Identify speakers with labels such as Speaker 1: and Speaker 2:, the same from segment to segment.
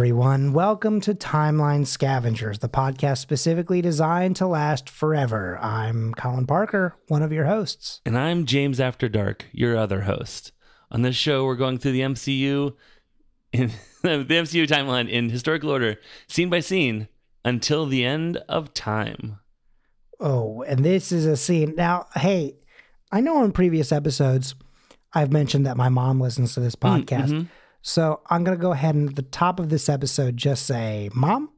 Speaker 1: everyone. Welcome to Timeline Scavengers, the podcast specifically designed to last forever. I'm Colin Parker, one of your hosts.
Speaker 2: And I'm James After Dark, your other host. On this show, we're going through the MCU in the MCU timeline in historical order, scene by scene, until the end of time.
Speaker 1: Oh, and this is a scene. Now, hey, I know in previous episodes I've mentioned that my mom listens to this
Speaker 2: Mm,
Speaker 1: podcast. So I'm going to go ahead and at the top of this episode just say, Mom,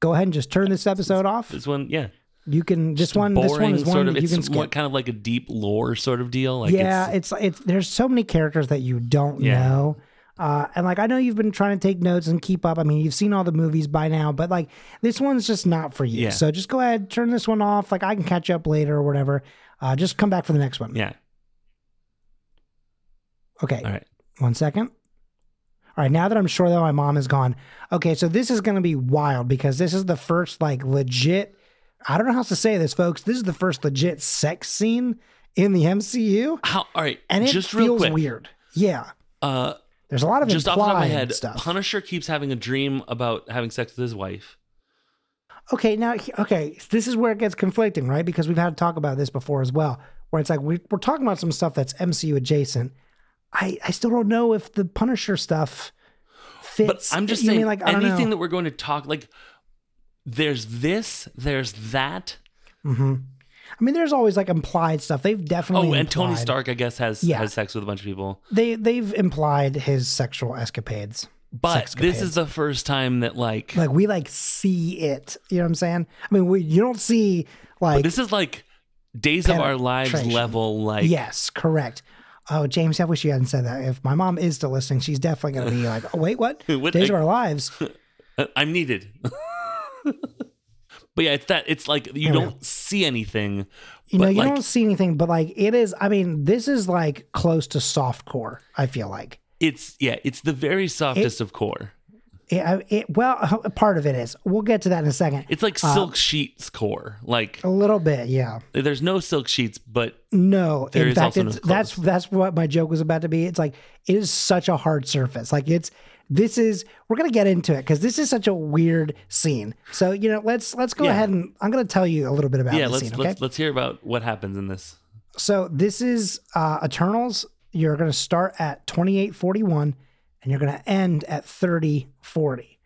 Speaker 1: go ahead and just turn this episode off.
Speaker 2: This one, yeah,
Speaker 1: You can, this one, this one is one
Speaker 2: sort
Speaker 1: that
Speaker 2: of.
Speaker 1: you
Speaker 2: It's
Speaker 1: can skip.
Speaker 2: more kind of like a deep lore sort of deal. Like
Speaker 1: yeah,
Speaker 2: it's,
Speaker 1: it's, it's there's so many characters that you don't
Speaker 2: Yeah.
Speaker 1: know. Uh, and like I know you've been trying to take notes and keep up. I mean, you've seen all the movies by now, but like this one's just not for you.
Speaker 2: Yeah.
Speaker 1: So just go ahead, turn this one off. Like I can catch up later or whatever. Uh, just come back for the next one.
Speaker 2: yeah.
Speaker 1: Okay.
Speaker 2: All right.
Speaker 1: One second. All right, now that I'm sure that my mom is gone. Okay, so this is going to be wild because this is the first like legit. I don't know how else to say this, folks. This is the first legit sex scene in the MCU,
Speaker 2: How? All right.
Speaker 1: and it
Speaker 2: just
Speaker 1: feels
Speaker 2: quick.
Speaker 1: weird. Yeah,
Speaker 2: Uh,
Speaker 1: there's a lot of
Speaker 2: just off the top of my
Speaker 1: implied
Speaker 2: head,
Speaker 1: stuff.
Speaker 2: Punisher keeps having a dream about having sex with his wife.
Speaker 1: Okay, now okay, this is where it gets conflicting, right? Because we've had to talk about this before as well, where it's like we, we're talking about some stuff that's MCU adjacent. I I still don't know if the Punisher stuff fits.
Speaker 2: But I'm just
Speaker 1: you
Speaker 2: saying,
Speaker 1: mean like
Speaker 2: anything
Speaker 1: know.
Speaker 2: that we're going to talk like, there's this, there's that.
Speaker 1: hmm I mean, there's always like implied stuff. They've definitely
Speaker 2: Oh, and Tony Stark, I guess, has
Speaker 1: Yeah.
Speaker 2: has sex with a bunch of people.
Speaker 1: They they've implied his sexual escapades.
Speaker 2: But this is the first time that like,
Speaker 1: Like we like see it. You know what I'm saying? I mean, we you don't see like
Speaker 2: this is like Days of Our Lives level. Like,
Speaker 1: yes, correct. Oh, James, I wish you hadn't said that. If my mom is still listening, she's definitely going to be like, "Oh, wait, what?
Speaker 2: What-
Speaker 1: Days
Speaker 2: I-
Speaker 1: of Our Lives."
Speaker 2: uh, I'm needed. but yeah, it's that. It's like you don't see anything.
Speaker 1: You know, you
Speaker 2: like-
Speaker 1: don't see anything, but like it is. I mean, this is like close to soft core. I feel like.
Speaker 2: It's yeah, it's the very softest of core.
Speaker 1: It, it, well, part of it is. We'll get to that in a second.
Speaker 2: It's like
Speaker 1: Uh,
Speaker 2: silk sheets core. Like
Speaker 1: A little bit, yeah.
Speaker 2: there's no silk sheets, but
Speaker 1: No,
Speaker 2: There
Speaker 1: in
Speaker 2: is
Speaker 1: fact,
Speaker 2: also no
Speaker 1: that's that's what my joke was about to be. It's like it is such a hard surface. Like it's this is we're gonna get into it because this is such a weird scene. So you know, let's let's go
Speaker 2: Yeah.
Speaker 1: ahead and I'm gonna tell you a little bit about
Speaker 2: yeah, let's
Speaker 1: scene. Okay,
Speaker 2: let's let's hear about what happens in this.
Speaker 1: so this is uh, Eternals. You're gonna start at 2841 and you're gonna end at 3040.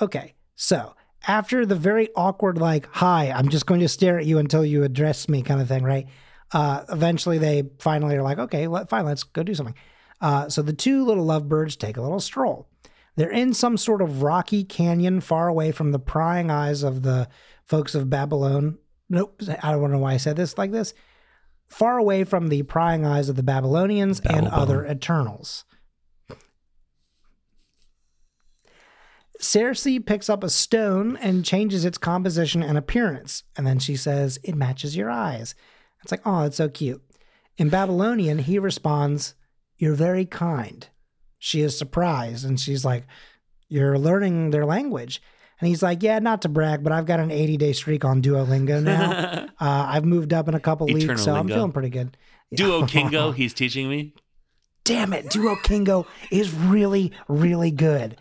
Speaker 1: Okay, so after the very awkward like hi i'm just going to stare at you until you address me kind of thing right? Uh eventually they finally are like okay let, fine let's go do something. Uh so the two little lovebirds take a little stroll. They're in some sort of rocky canyon far away from the prying eyes of the folks of babylon. Nope i don't know why i said this like this. Far away from the prying eyes of the babylonians and other eternals Sersi picks up a stone and changes its composition and appearance. And then she says, It matches your eyes. It's like, Oh, it's so cute. In Babylonian, he responds, You're very kind. She is surprised and she's like, You're learning their language. And he's like, Yeah, not to brag, but I've got an 80 day streak on Duolingo now. uh, I've moved up in a couple weeks, so I'm feeling pretty good.
Speaker 2: Duo Kingo, he's teaching me.
Speaker 1: Damn it, Duo Kingo is really, really good.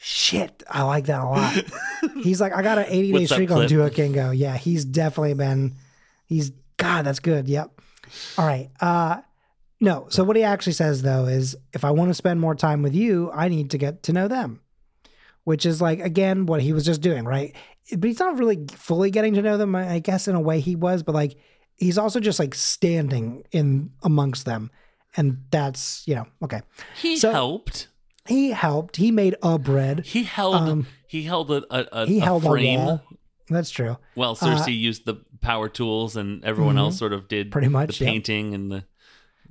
Speaker 1: Shit, I like that a lot. he's like, I got an 80 day
Speaker 2: What's
Speaker 1: streak on
Speaker 2: Clip?
Speaker 1: Duo Kingo. Yeah, he's definitely been, he's, God, that's good. Yep. All right. Uh, no, so what he actually says though is if I want to spend more time with you, I need to get to know them, which is like, again, what he was just doing, right? But he's not really fully getting to know them. I I guess in a way he was, but like, he's also just like standing in amongst them. And that's, you know, okay.
Speaker 2: He
Speaker 1: So-
Speaker 2: helped.
Speaker 1: He helped. He made a bread.
Speaker 2: He held
Speaker 1: Um,
Speaker 2: he held a, a, a,
Speaker 1: He
Speaker 2: a
Speaker 1: held
Speaker 2: frame
Speaker 1: a. That's true.
Speaker 2: Well, Sersi used the power tools and everyone
Speaker 1: Mhm.
Speaker 2: else sort of did
Speaker 1: Pretty much,
Speaker 2: the
Speaker 1: yeah.
Speaker 2: painting and the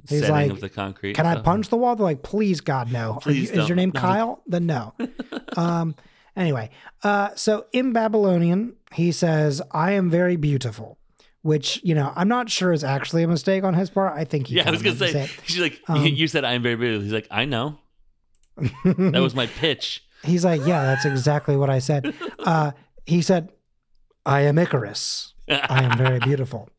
Speaker 1: He's
Speaker 2: setting
Speaker 1: like,
Speaker 2: of the concrete.
Speaker 1: Can I punch the wall? They're like, please, God, no. Are you- is your name
Speaker 2: No.
Speaker 1: Kyle? Then no. um, anyway, uh, so in Babylonian, he says, I am very beautiful, which, you know, I'm not sure is actually a mistake on his part. I think he
Speaker 2: Yeah, I was gonna say. She's like,
Speaker 1: Um,
Speaker 2: you said I'm very beautiful. He's like, I know. That was my pitch.
Speaker 1: He's like, yeah, that's exactly what I said. Uh, he said, I am Ikaris. I am very beautiful.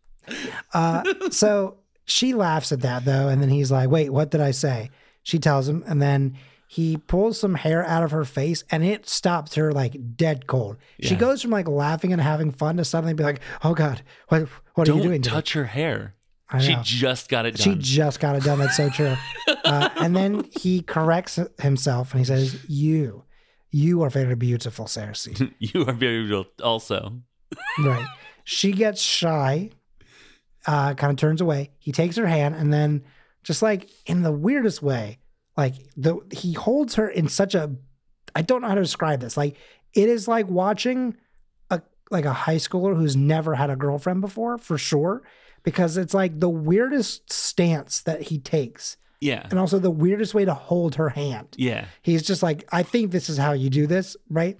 Speaker 1: Uh, so she laughs at that though, and then he's like, "Wait, what did I say?" She tells him, and then he pulls some hair out of her face and it stops her like dead cold. She goes from like laughing and having fun to suddenly be like, "Oh God, what what are you doing?" to me?"
Speaker 2: touch her hair. She just got it done.
Speaker 1: She just got it done. That's so true. uh, and then he corrects himself and he says, "You, you are very beautiful, Sersi."
Speaker 2: you are very real also.
Speaker 1: right. She gets shy, uh, kind of turns away. He takes her hand and then, just like in the weirdest way, like the he holds her in such a, I don't know how to describe this. Like it is like watching like a high schooler who's never had a girlfriend before, for sure, because it's like the weirdest stance that he takes,
Speaker 2: Yeah.
Speaker 1: and also the weirdest way to hold her hand.
Speaker 2: Yeah.
Speaker 1: He's just like, I think this is how you do this, right?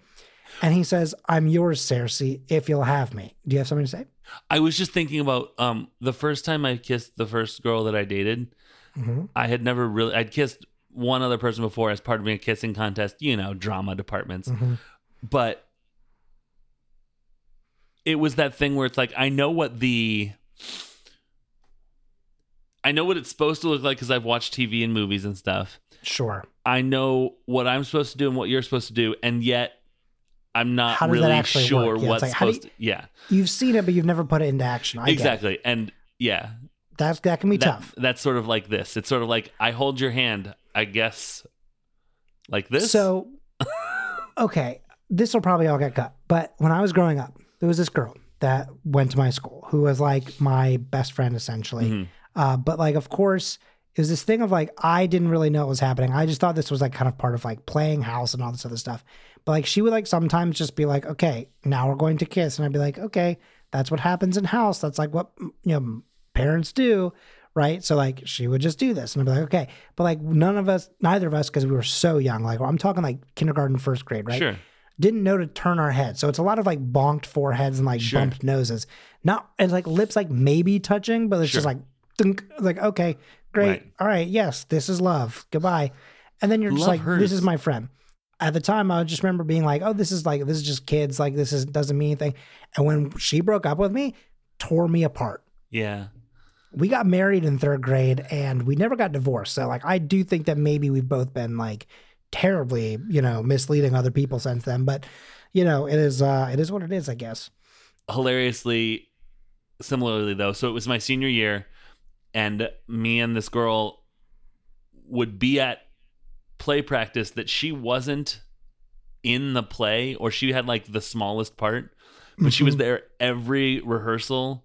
Speaker 1: And he says, I'm yours, Sersi, if you'll have me. Do you have something to say?
Speaker 2: I was just thinking about um the first time I kissed the first girl that I dated.
Speaker 1: Mm-hmm.
Speaker 2: I had never really I'd kissed one other person before as part of a kissing contest, you know, drama departments.
Speaker 1: Mm-hmm.
Speaker 2: But it was that thing where it's like I know what the I know what it's supposed to look like because I've watched TV and movies and stuff.
Speaker 1: Sure.
Speaker 2: I know what I'm supposed to do and what you're supposed to do, and yet I'm not
Speaker 1: How does that
Speaker 2: really sure?
Speaker 1: Yeah,
Speaker 2: what's
Speaker 1: like,
Speaker 2: supposed to. Yeah,
Speaker 1: You've seen it, but you've never put it into action. I
Speaker 2: exactly. And yeah,
Speaker 1: That's that can be
Speaker 2: that,
Speaker 1: tough.
Speaker 2: That's sort of like this. It's sort of like I hold your hand, I guess, like this.
Speaker 1: So, okay, this will probably all get cut. But when I was growing up, there was this girl that went to my school who was like my best friend essentially.
Speaker 2: Mhm.
Speaker 1: Uh, but like, of course, it was this thing of like I didn't really know what was happening. I just thought this was like kind of part of like playing house and all this other stuff. But like she would like sometimes just be like, okay, now we're going to kiss, and I'd be like, okay, that's what happens in house. That's like what you know parents do, right? So like she would just do this, and I'd be like, okay, but like none of us, neither of us, because we were so young. Like I'm talking like kindergarten, first grade, right?
Speaker 2: sure,
Speaker 1: didn't know to turn our head. So it's a lot of like bonked foreheads and like
Speaker 2: Sure.
Speaker 1: bumped noses. Not and like lips like maybe touching, but it's just like thunk, like okay, great.
Speaker 2: Right.
Speaker 1: All right, yes, this is love. Goodbye. And then you're just
Speaker 2: Love
Speaker 1: like this is my friend. At the time I just remember being like, "Oh, this is like this is just kids, like this is doesn't mean anything." And when she broke up with me, tore me apart.
Speaker 2: yeah,
Speaker 1: We got married in 3rd grade and we never got divorced. So like I do think that maybe we've both been like terribly, you know, misleading other people since then, but you know, it is uh it is what it is, I guess.
Speaker 2: hilariously similarly though so it was my senior year and me and this girl would be at play practice that she wasn't in the play or she had like the smallest part but she was
Speaker 1: Mhm.
Speaker 2: there every rehearsal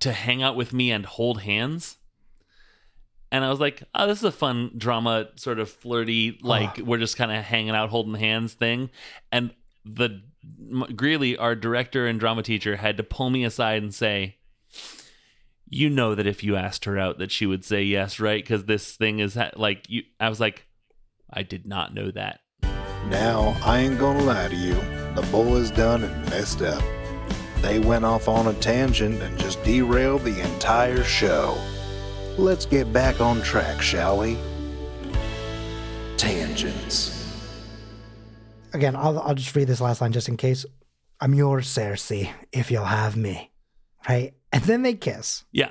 Speaker 2: to hang out with me and hold hands and I was like, "Oh, this is a fun drama, sort of flirty, like we're just kind of hanging out, holding hands thing." And the M- Greeley, our director and drama teacher, had to pull me aside and say, "You know that if you asked her out, that she would say yes, right? Because this thing is ha- like you." I was like, "I did not know that."
Speaker 3: Now, I ain't gonna lie to you. The boys done and messed up. They went off on a tangent and just derailed the entire show. Let's get back on track, shall we? Tangents.
Speaker 1: Again, I'll I'll just read this last line just in case. I'm yours, Sersi, if you'll have me. Right? And then they kiss.
Speaker 2: Yeah,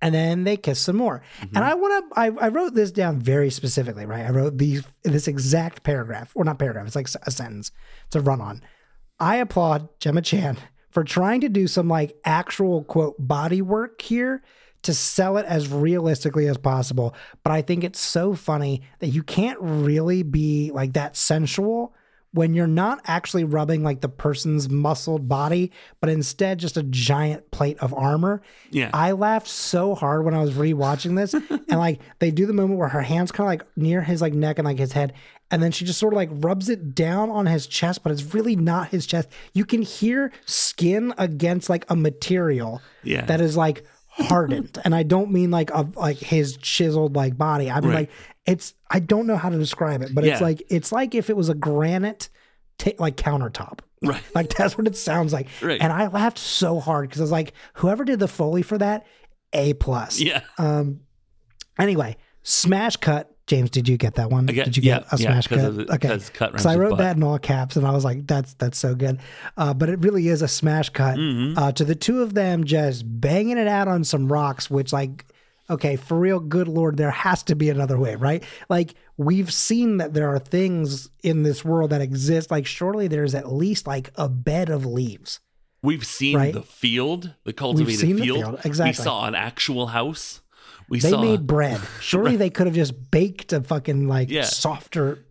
Speaker 1: and then they kiss some more.
Speaker 2: Mm-hmm.
Speaker 1: And I want to, I, I wrote this down very specifically, right? I wrote these, this exact paragraph, or not paragraph, it's like a sentence. It's a run on. I applaud Gemma Chan for trying to do some like actual quote body work here to sell it as realistically as possible. But I think it's so funny that you can't really be like that sensual when you're not actually rubbing like the person's muscled body, but instead just a giant plate of armor.
Speaker 2: yeah,
Speaker 1: I laughed so hard when I was rewatching this, and like they do the moment where her hands kind of like near his like neck and like his head, and then she just sort of like rubs it down on his chest, but it's really not his chest. You can hear skin against like a material
Speaker 2: yeah.
Speaker 1: that is like hardened, and I don't mean like a like his chiseled like body. I mean
Speaker 2: Right.
Speaker 1: like it's I don't know how to describe it, but it's like it's like if it was a granite ta- like countertop.
Speaker 2: right.
Speaker 1: Like that's what it sounds like.
Speaker 2: Right.
Speaker 1: And I laughed so hard because I was like, whoever did the Foley for that, A plus.
Speaker 2: Yeah.
Speaker 1: Um anyway, smash cut. James, did you get that one?
Speaker 2: Get,
Speaker 1: did you
Speaker 2: yeah,
Speaker 1: get a
Speaker 2: yeah,
Speaker 1: smash cut?
Speaker 2: Because
Speaker 1: okay.
Speaker 2: Because
Speaker 1: I wrote that in all caps and I was like, that's that's so good. Uh, but it really is a smash cut
Speaker 2: Mhm.
Speaker 1: uh, to the two of them just banging it out on some rocks, which like okay, for real, good lord, there has to be another way, right? Like we've seen that there are things in this world that exist. Like, surely there's at least like a bed of leaves.
Speaker 2: We've seen
Speaker 1: Right.
Speaker 2: the field, the cultivated
Speaker 1: seen the
Speaker 2: field.
Speaker 1: field, exactly.
Speaker 2: We saw an actual house. We
Speaker 1: They
Speaker 2: saw
Speaker 1: made bread. Surely they could have just baked a fucking like
Speaker 2: Yeah.
Speaker 1: softer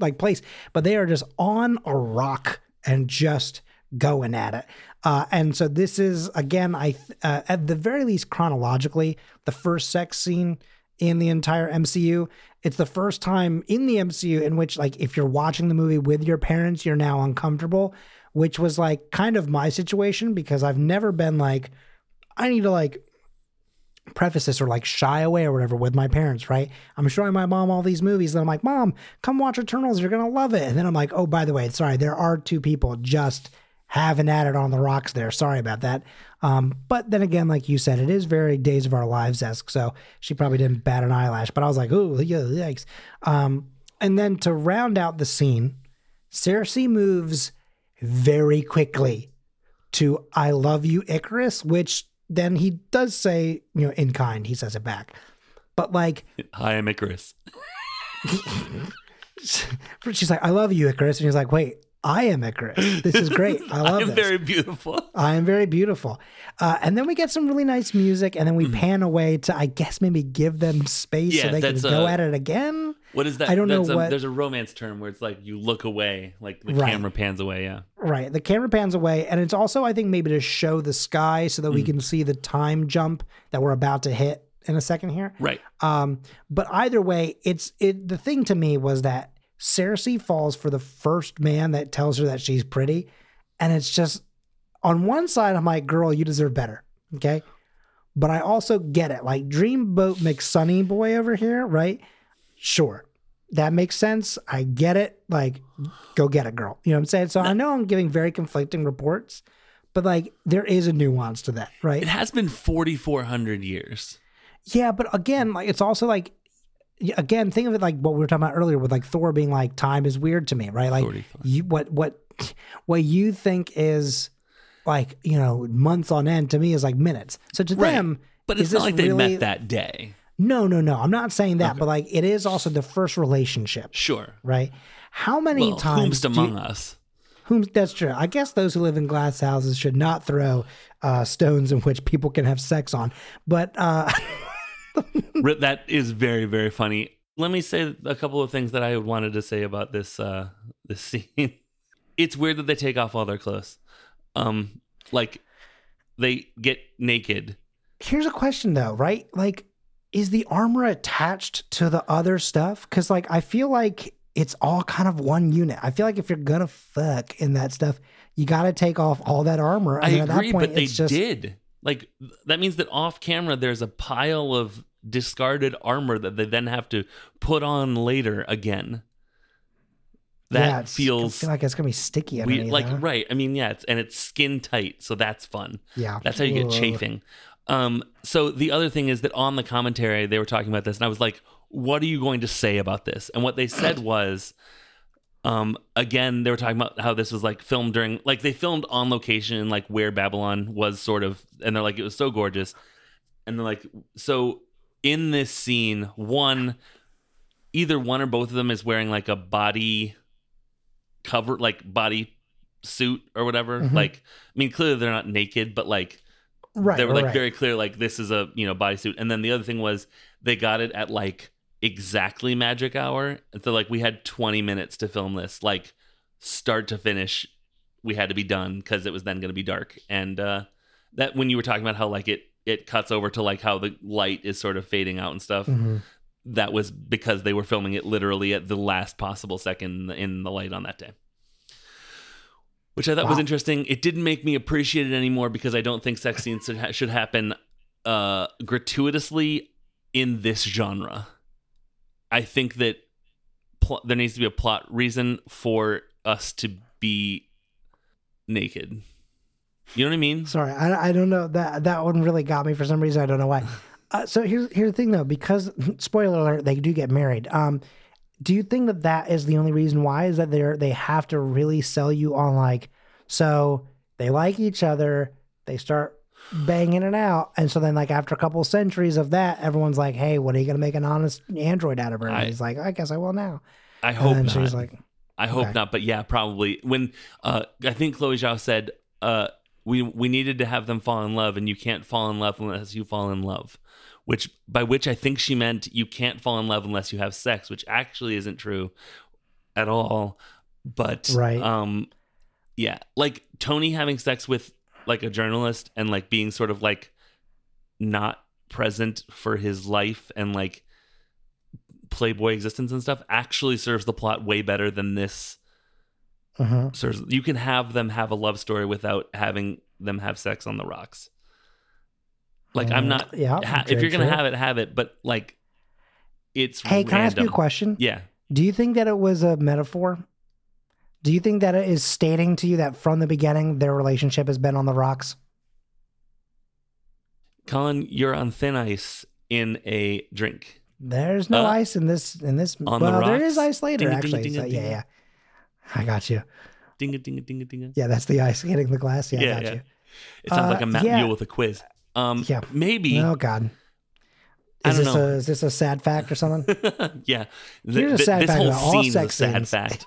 Speaker 1: like place, but they are just on a rock and just going at it. Uh, and so this is again, I uh, at the very least chronologically, the first sex scene in the entire MCU. It's the first time in the MCU in which, like, if you're watching the movie with your parents, you're now uncomfortable, which was like kind of my situation because I've never been like, I need to like preface this or like shy away or whatever with my parents, right? I'm showing my mom all these movies, and I'm like, Mom, come watch Eternals. You're gonna love it. And then I'm like, Oh, by the way, sorry, there are two people just having at it on the rocks there. Sorry about that. Um, but then again, like you said, it is very Days of Our Lives esque. So she probably didn't bat an eyelash. But I was like, ooh, yikes. Um, and then to round out the scene, Sersi moves very quickly to I love you, Ikaris, which then he does say, you know, in kind, he says it back. But like,
Speaker 2: Hi, I'm Ikaris.
Speaker 1: she's like, I love you, Ikaris. And he's like, wait, I am Ikaris. This is great. I love
Speaker 2: I'm
Speaker 1: this.
Speaker 2: very beautiful.
Speaker 1: I am very beautiful. Uh, and then we get some really nice music, and then we pan away to, I guess, maybe give them space so
Speaker 2: Mm-hmm.
Speaker 1: They can go at it again.
Speaker 2: What is that?
Speaker 1: I don't know
Speaker 2: a-
Speaker 1: what-
Speaker 2: There's a romance term where it's like you look away, like the
Speaker 1: Right.
Speaker 2: camera pans away. Yeah.
Speaker 1: Right. The camera pans away, and it's also, I think, maybe to show the sky so that
Speaker 2: Mm.
Speaker 1: we can see the time jump that we're about to hit in a second here.
Speaker 2: Right.
Speaker 1: Um, but either way, it's it. The thing to me was that Sersi falls for the first man that tells her that she's pretty, and it's just on one side, I'm like, girl, you deserve better, okay. But I also get it, like Dreamboat McSunny boy over here, right? Sure, that makes sense. I get it. Like, go get it, girl. You know what I'm saying? So I know I'm giving very conflicting reports, but like there is a nuance to that, right?
Speaker 2: It has been 4,400 years.
Speaker 1: Yeah, but again, like it's also like again, think of it like what we were talking about earlier with like Thor being like time is weird to me, right? Like you what what what you think is like, you know, months on end to me is like minutes. So to
Speaker 2: Right.
Speaker 1: them,
Speaker 2: But
Speaker 1: is
Speaker 2: it's not like they
Speaker 1: really-
Speaker 2: met that day.
Speaker 1: No, no, no. I'm not saying that, but like it is also the first relationship,
Speaker 2: Sure.
Speaker 1: right? How many
Speaker 2: Well,
Speaker 1: times do you-
Speaker 2: among us?
Speaker 1: whom that's true. I guess those who live in glass houses should not throw uh, stones in which people can have sex on. But uh
Speaker 2: that is very very funny. Let me say a couple of things that I wanted to say about this uh this scene. It's weird that they take off all their clothes. Um like they get naked.
Speaker 1: Here's a question though, right? Like, is the armor attached to the other stuff? Because like I feel like it's all kind of one unit. I feel like if you're gonna fuck in that stuff, you got to take off all that armor. And
Speaker 2: I
Speaker 1: at
Speaker 2: agree,
Speaker 1: that point,
Speaker 2: but they
Speaker 1: just
Speaker 2: did. Like that means that off camera there's a pile of discarded armor that they then have to put on later again. That
Speaker 1: yeah,
Speaker 2: feels
Speaker 1: feel like it's gonna be sticky.
Speaker 2: we like right. I mean, yeah, it's and it's skin tight, so that's fun.
Speaker 1: Yeah,
Speaker 2: That's how you get
Speaker 1: Ugh.
Speaker 2: chafing. Um, so the other thing is that on the commentary they were talking about this, and I was like, "What are you going to say about this?" And what they said was, um, again, they were talking about how this was like filmed during, like they filmed on location, like where Babylon was, sort of, and they're like, it was so gorgeous, and they're like, so in this scene, one, either one or both of them is wearing like a body cover, like body suit or whatever.
Speaker 1: Mhm.
Speaker 2: Like, I mean, clearly they're not naked, but like
Speaker 1: Right,
Speaker 2: they were like
Speaker 1: right.
Speaker 2: very clear like this is a you know bodysuit and then the other thing was they got it at like exactly magic hour and so like we had 20 minutes to film this like start to finish we had to be done because it was then going to be dark and uh that when you were talking about how like it it cuts over to like how the light is sort of fading out and stuff
Speaker 1: Mhm.
Speaker 2: that was because they were filming it literally at the last possible second in the light on that day. Which I thought was interesting. It didn't make me appreciate it anymore because I don't think sex scenes should, should happen uh, gratuitously in this genre. I think that pl- there needs to be a plot reason for us to be naked. You know what I mean?
Speaker 1: Sorry, I, I don't know that that one really got me for some reason. I don't know why. Uh, so here's here's the thing though, because spoiler alert, they do get married. Um, do you think that that is the only reason why? Is that they're they have to really sell you on like, so they like each other, they start banging it out. And so then, like after a couple centuries of that, everyone's like, "Hey, what are you gonna make an honest android out of her?" And
Speaker 2: I-
Speaker 1: he's like, "I guess I will now."
Speaker 2: I hope
Speaker 1: and
Speaker 2: not.
Speaker 1: she's like,
Speaker 2: I hope
Speaker 1: Okay.
Speaker 2: not, but yeah, probably. When uh, I think Chloe Zhao said, uh, "We we needed to have them fall in love, and you can't fall in love unless you fall in love," which by which I think she meant you can't fall in love unless you have sex, which actually isn't true at all. But
Speaker 1: Right.
Speaker 2: um, yeah, like Tony having sex with like a journalist and like being sort of like not present for his life and like playboy existence and stuff actually serves the plot way better than this
Speaker 1: Mhm.
Speaker 2: serves you can have them have a love story without having them have sex on the rocks like i'm not
Speaker 1: yeah,
Speaker 2: ha- if you're gonna
Speaker 1: true.
Speaker 2: have it have it but like it's
Speaker 1: Hey, can I ask you a question?
Speaker 2: yeah
Speaker 1: Do you think that it was a metaphor? Do you think that it is stating to you that from the beginning their relationship has been on the rocks?
Speaker 2: colin you're on thin ice in a drink
Speaker 1: There's no
Speaker 2: Uh,
Speaker 1: ice in this in this.
Speaker 2: on the
Speaker 1: well, there
Speaker 2: rocks?
Speaker 1: is ice later
Speaker 2: Dinga, dinga,
Speaker 1: actually.
Speaker 2: dinga,
Speaker 1: so, yeah,
Speaker 2: dinga.
Speaker 1: yeah. I got you.
Speaker 2: ding a ding a ding a ding a
Speaker 1: Yeah, that's the ice hitting the glass. Yeah,
Speaker 2: Yeah,
Speaker 1: I got
Speaker 2: yeah.
Speaker 1: you.
Speaker 2: it sounds like
Speaker 1: Uh,
Speaker 2: a Matt
Speaker 1: yeah.
Speaker 2: Mule with a quiz um
Speaker 1: Yeah.
Speaker 2: maybe
Speaker 1: Oh God. Is this a is this a sad fact or something?
Speaker 2: yeah Th-
Speaker 1: Here's a sad
Speaker 2: this
Speaker 1: fact
Speaker 2: whole
Speaker 1: about all
Speaker 2: scene's
Speaker 1: sex
Speaker 2: sad
Speaker 1: scenes.
Speaker 2: fact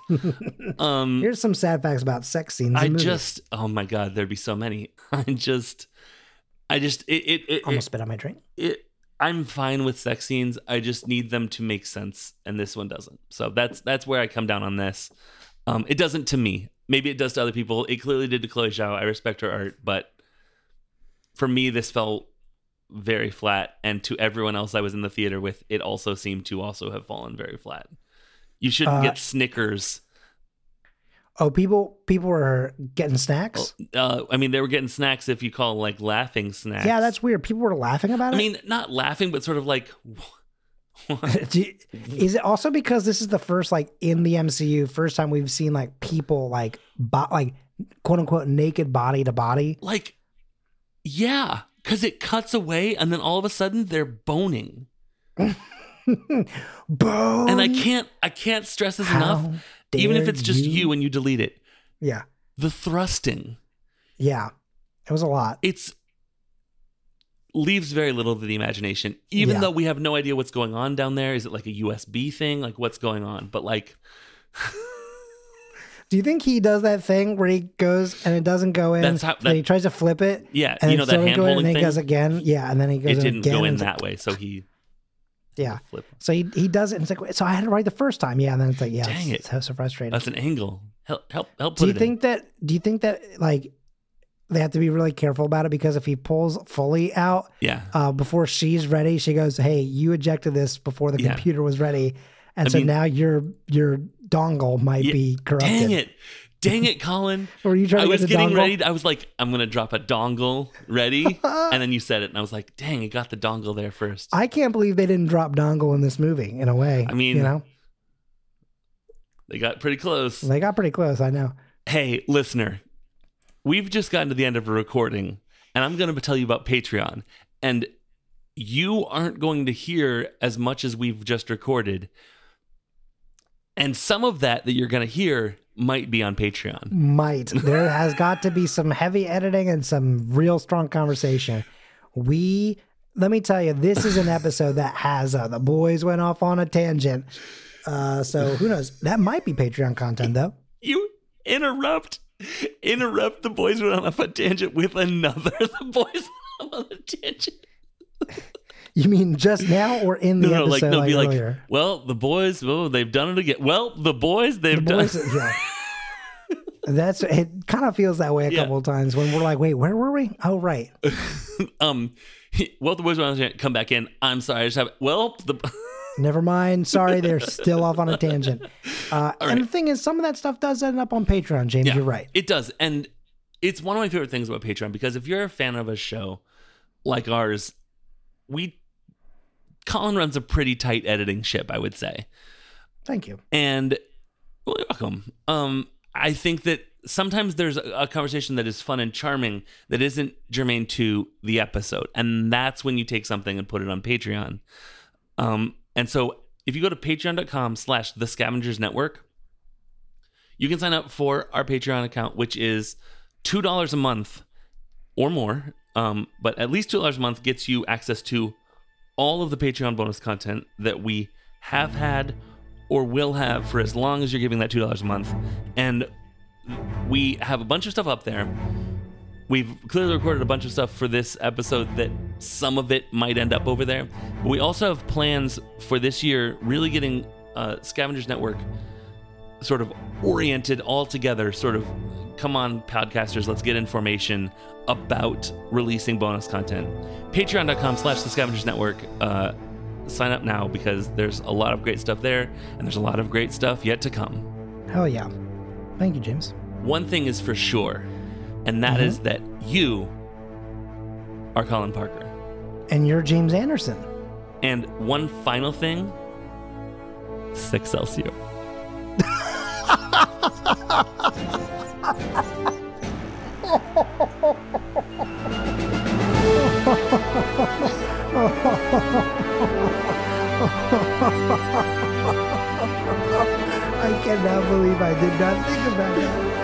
Speaker 2: um
Speaker 1: Here's some sad facts about sex scenes.
Speaker 2: I just, oh my god, there'd be so many. I just, I just, it, it, it,
Speaker 1: almost
Speaker 2: it,
Speaker 1: spit out my drink.
Speaker 2: it- I'm fine with sex scenes. I just need them to make sense, and this one doesn't. So that's that's where I come down on this. Um, it doesn't to me. Maybe it does to other people. It clearly did to Chloe Zhao. I respect her art, but for me, this felt very flat. And to everyone else I was in the theater with, it also seemed to also have fallen very flat. You shouldn't
Speaker 1: Uh,
Speaker 2: get Snickers
Speaker 1: Oh, people people were getting snacks.
Speaker 2: uh, I mean, they were getting snacks if you call like laughing snacks.
Speaker 1: Yeah, that's weird. People were laughing about
Speaker 2: I
Speaker 1: it.
Speaker 2: I mean, not laughing, but sort of like, what?
Speaker 1: Do you- is it also because this is the first like in the MCU first time we've seen like people like bo- like quote unquote naked body to body?
Speaker 2: like, yeah, because it cuts away, and then all of a sudden they're boning,
Speaker 1: Boom.
Speaker 2: and I can't, I can't stress this
Speaker 1: How
Speaker 2: enough. Even if it's just you. and you delete it,
Speaker 1: Yeah,
Speaker 2: the thrusting,
Speaker 1: yeah, it was a lot.
Speaker 2: it's leaves very little to the imagination. Even
Speaker 1: Yeah.
Speaker 2: though we have no idea what's going on down there, is it like a USB thing? Like what's going on? But like,
Speaker 1: Do you think he does that thing where he goes and it doesn't go in?
Speaker 2: That's how-
Speaker 1: then
Speaker 2: that-
Speaker 1: he tries to flip it.
Speaker 2: yeah,
Speaker 1: And
Speaker 2: you know that hand holding
Speaker 1: and
Speaker 2: thing.
Speaker 1: he goes again. Yeah, and then he goes
Speaker 2: it didn't
Speaker 1: again.
Speaker 2: go
Speaker 1: and
Speaker 2: in
Speaker 1: it's like-
Speaker 2: that way, so he
Speaker 1: Yeah.
Speaker 2: flip.
Speaker 1: So he he does it, and it's like so I had it right the first time. Yeah, and then it's like yeah,
Speaker 2: Dang
Speaker 1: it's,
Speaker 2: it.
Speaker 1: so frustrating.
Speaker 2: That's an angle. Help, help, help.
Speaker 1: do you
Speaker 2: it in.
Speaker 1: think that? Do you think that like they have to be really careful about it because if he pulls fully out
Speaker 2: Yeah,
Speaker 1: uh, before she's ready, she goes, "Hey, you ejected this before the
Speaker 2: Yeah.
Speaker 1: computer was ready," and
Speaker 2: I
Speaker 1: so
Speaker 2: mean-
Speaker 1: now your your dongle might
Speaker 2: Yeah,
Speaker 1: be corrupted.
Speaker 2: dang it, dang it, Colin.
Speaker 1: Or you trying
Speaker 2: I
Speaker 1: to
Speaker 2: was
Speaker 1: get
Speaker 2: getting
Speaker 1: dongle?
Speaker 2: ready. I was like, I'm gonna drop a dongle, ready, and then you said it, and I was like, dang, it got the dongle there first.
Speaker 1: I can't believe they didn't drop dongle in this movie. In a way,
Speaker 2: I mean-
Speaker 1: you know,
Speaker 2: They got pretty close.
Speaker 1: they got pretty close. I know.
Speaker 2: hey, listener, we've just gotten to the end of a recording, and I'm going to tell you about Patreon. And you aren't going to hear as much as we've just recorded. And some of that that you're going to hear might be on Patreon.
Speaker 1: Might there has got to be some heavy editing and some real strong conversation. We let me tell you, this is an episode that has uh, the boys went off on a tangent. Uh, so who knows? That might be Patreon content though.
Speaker 2: You interrupt, interrupt the boys went on a tangent with another. The boys went off on a tangent.
Speaker 1: You mean just now or in the
Speaker 2: No, no, like
Speaker 1: episode
Speaker 2: they'll
Speaker 1: like,
Speaker 2: be like,
Speaker 1: earlier?
Speaker 2: well, the boys, oh, they've done it again. Well, the boys, they've
Speaker 1: the
Speaker 2: done.
Speaker 1: boys, yeah. That's it. Kind of feels that way a
Speaker 2: Yeah.
Speaker 1: couple of times when we're like, wait, where were we? Oh, right.
Speaker 2: um well the boys want to come back in i'm sorry i just have well the
Speaker 1: Never mind. Sorry, they're still off on a tangent. Uh, and the thing is, some of that stuff does end up on Patreon, James.
Speaker 2: Yeah.
Speaker 1: You're right.
Speaker 2: it does and it's one of my favorite things about patreon because if you're a fan of a show like ours we colin runs a pretty tight editing ship i would say.
Speaker 1: Thank you.
Speaker 2: and well, you're welcome. Um i think that sometimes there's a, conversation that is fun and charming that isn't germane to the episode. And that's when you take something and put it on patreon. Um and so if you go to patreon.com slash the scavengers network you can sign up for our patreon account which is $2 a month or more. Um, but at least two dollars a month gets you access to all of the Patreon bonus content that we have had or will have for as long as you're giving that two dollars a month. And we have a bunch of stuff up there. We've clearly recorded a bunch of stuff for this episode that some of it might end up over there. But we also have plans for this year, really getting uh, Scavengers Network sort of oriented all together, sort of come on, podcasters, let's get information about releasing bonus content. Patreon.com slash the Scavengers Network. Uh, sign up now because there's a lot of great stuff there and there's a lot of great stuff yet to come.
Speaker 1: Hell yeah. Thank you, James.
Speaker 2: One thing is for sure, and that is that you are Colin Parker.
Speaker 1: And you're James Anderson.
Speaker 2: And one final thing, Six Celsius.
Speaker 1: I cannot believe I did not think about that.